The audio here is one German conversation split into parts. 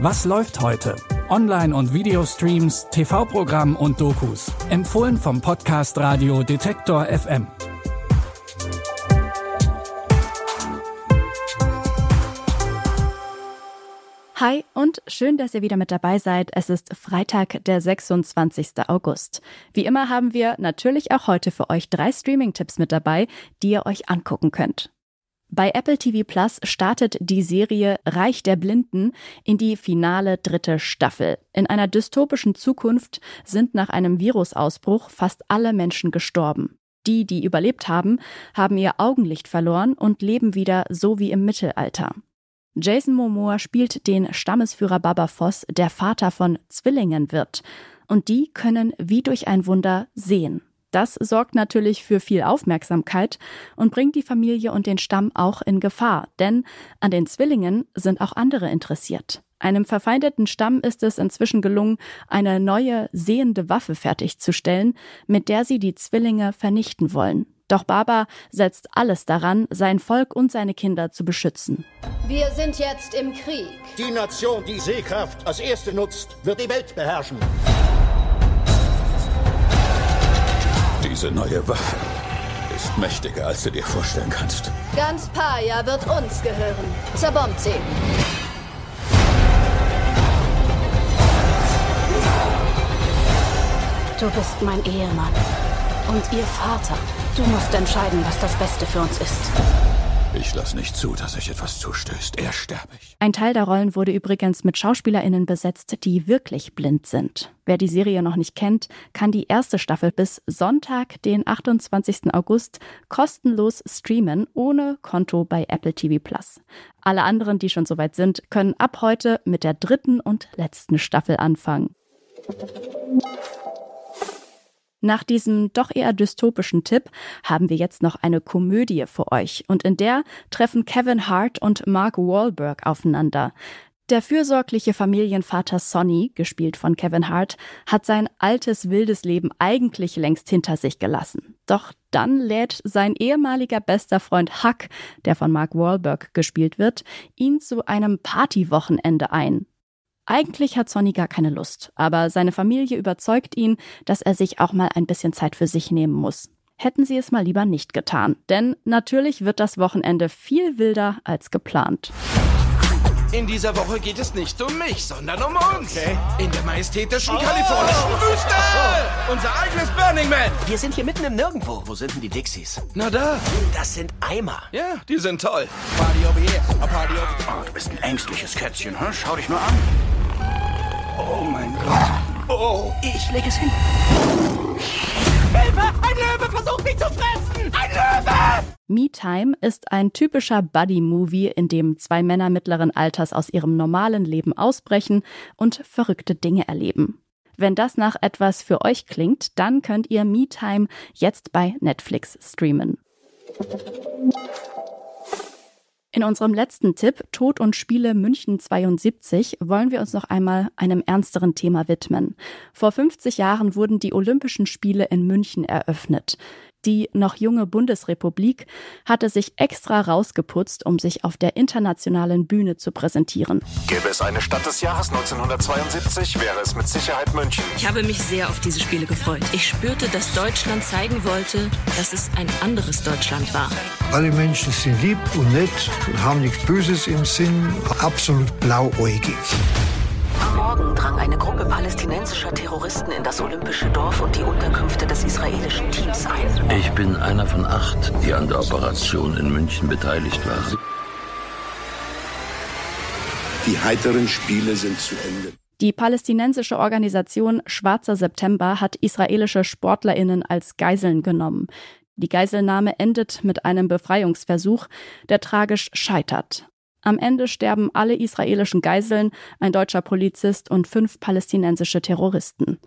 Was läuft heute? Online- und Videostreams, TV-Programm und Dokus. Empfohlen vom Podcast Radio Detektor FM. Hi und schön, dass ihr wieder mit dabei seid. Es ist Freitag, der 26. August. Wie immer haben wir natürlich auch heute für euch drei Streaming-Tipps mit dabei, die ihr euch angucken könnt. Bei Apple TV Plus startet die Serie Reich der Blinden in die finale dritte Staffel. In einer dystopischen Zukunft sind nach einem Virusausbruch fast alle Menschen gestorben. Die, die überlebt haben, haben ihr Augenlicht verloren und leben wieder so wie im Mittelalter. Jason Momoa spielt den Stammesführer Baba Voss, der Vater von Zwillingen wird. Und die können wie durch ein Wunder sehen. Das sorgt natürlich für viel Aufmerksamkeit und bringt die Familie und den Stamm auch in Gefahr, denn an den Zwillingen sind auch andere interessiert. Einem verfeindeten Stamm ist es inzwischen gelungen, eine neue sehende Waffe fertigzustellen, mit der sie die Zwillinge vernichten wollen. Doch Baba setzt alles daran, sein Volk und seine Kinder zu beschützen. Wir sind jetzt im Krieg. Die Nation, die Sehkraft als erste nutzt, wird die Welt beherrschen. Diese neue Waffe ist mächtiger, als du dir vorstellen kannst. Ganz Paya wird uns gehören. Zerbombt sie. Du bist mein Ehemann und ihr Vater. Du musst entscheiden, was das Beste für uns ist. Ich lasse nicht zu, dass sich etwas zustößt. Er sterbe ich. Ein Teil der Rollen wurde übrigens mit SchauspielerInnen besetzt, die wirklich blind sind. Wer die Serie noch nicht kennt, kann die erste Staffel bis Sonntag, den 28. August, kostenlos streamen, ohne Konto bei Apple TV Plus. Alle anderen, die schon soweit sind, können ab heute mit der dritten und letzten Staffel anfangen. Nach diesem doch eher dystopischen Tipp haben wir jetzt noch eine Komödie für euch und in der treffen Kevin Hart und Mark Wahlberg aufeinander. Der fürsorgliche Familienvater Sonny, gespielt von Kevin Hart, hat sein altes wildes Leben eigentlich längst hinter sich gelassen. Doch dann lädt sein ehemaliger bester Freund Huck, der von Mark Wahlberg gespielt wird, ihn zu einem Partywochenende ein. Eigentlich hat Sonny gar keine Lust, aber seine Familie überzeugt ihn, dass er sich auch mal ein bisschen Zeit für sich nehmen muss. Hätten sie es mal lieber nicht getan, denn natürlich wird das Wochenende viel wilder als geplant. In dieser Woche geht es nicht um mich, sondern um uns. Okay. In der majestätischen oh. kalifornischen Wüste. Oh. Unser eigenes Burning Man. Wir sind hier mitten im Nirgendwo. Wo sind denn die Dixies? Na da. Das sind Eimer. Ja, die sind toll. Party over here. A party over... Oh, du bist ein ängstliches Kätzchen, hm? Schau dich nur an. Oh mein Gott. Oh. Ich lege es hin. Hilfe! Ein Löwe versucht mich zu fressen! Ein Löwe! Me Time ist ein typischer Buddy-Movie, in dem zwei Männer mittleren Alters aus ihrem normalen Leben ausbrechen und verrückte Dinge erleben. Wenn das nach etwas für euch klingt, dann könnt ihr Me Time jetzt bei Netflix streamen. In unserem letzten Tipp Tod und Spiele München 72 wollen wir uns noch einmal einem ernsteren Thema widmen. Vor 50 Jahren wurden die Olympischen Spiele in München eröffnet. Die noch junge Bundesrepublik hatte sich extra rausgeputzt, um sich auf der internationalen Bühne zu präsentieren. Gäbe es eine Stadt des Jahres 1972, wäre es mit Sicherheit München. Ich habe mich sehr auf diese Spiele gefreut. Ich spürte, dass Deutschland zeigen wollte, dass es ein anderes Deutschland war. Alle Menschen sind lieb und nett, haben nichts Böses im Sinn, absolut blauäugig. Morgen drang eine Gruppe palästinensischer Terroristen in das olympische Dorf und die Unterkünfte des israelischen Teams ein. Ich bin einer von acht, die an der Operation in München beteiligt waren. Die heiteren Spiele sind zu Ende. Die palästinensische Organisation Schwarzer September hat israelische Sportlerinnen als Geiseln genommen. Die Geiselnahme endet mit einem Befreiungsversuch, der tragisch scheitert. Am Ende sterben alle israelischen Geiseln, ein deutscher Polizist und fünf palästinensische Terroristen.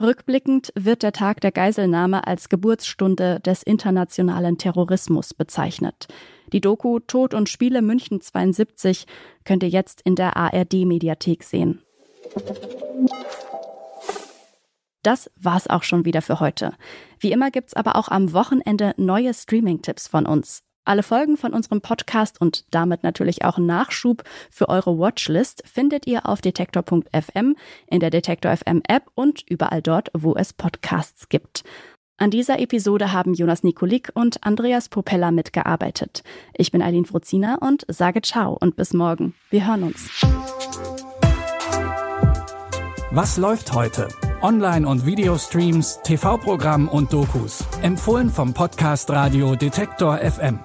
Rückblickend wird der Tag der Geiselnahme als Geburtsstunde des internationalen Terrorismus bezeichnet. Die Doku Tod und Spiele München 72 könnt ihr jetzt in der ARD Mediathek sehen. Das war's auch schon wieder für heute. Wie immer gibt's aber auch am Wochenende neue Streaming-Tipps von uns. Alle Folgen von unserem Podcast und damit natürlich auch Nachschub für eure Watchlist findet ihr auf detektor.fm, in der Detektor FM App und überall dort, wo es Podcasts gibt. An dieser Episode haben Jonas Nikolik und Andreas Popella mitgearbeitet. Ich bin Eileen Fruzina und sage ciao und bis morgen. Wir hören uns. Was läuft heute? Online- und Videostreams, TV-Programm und Dokus. Empfohlen vom Podcast Radio Detektor FM.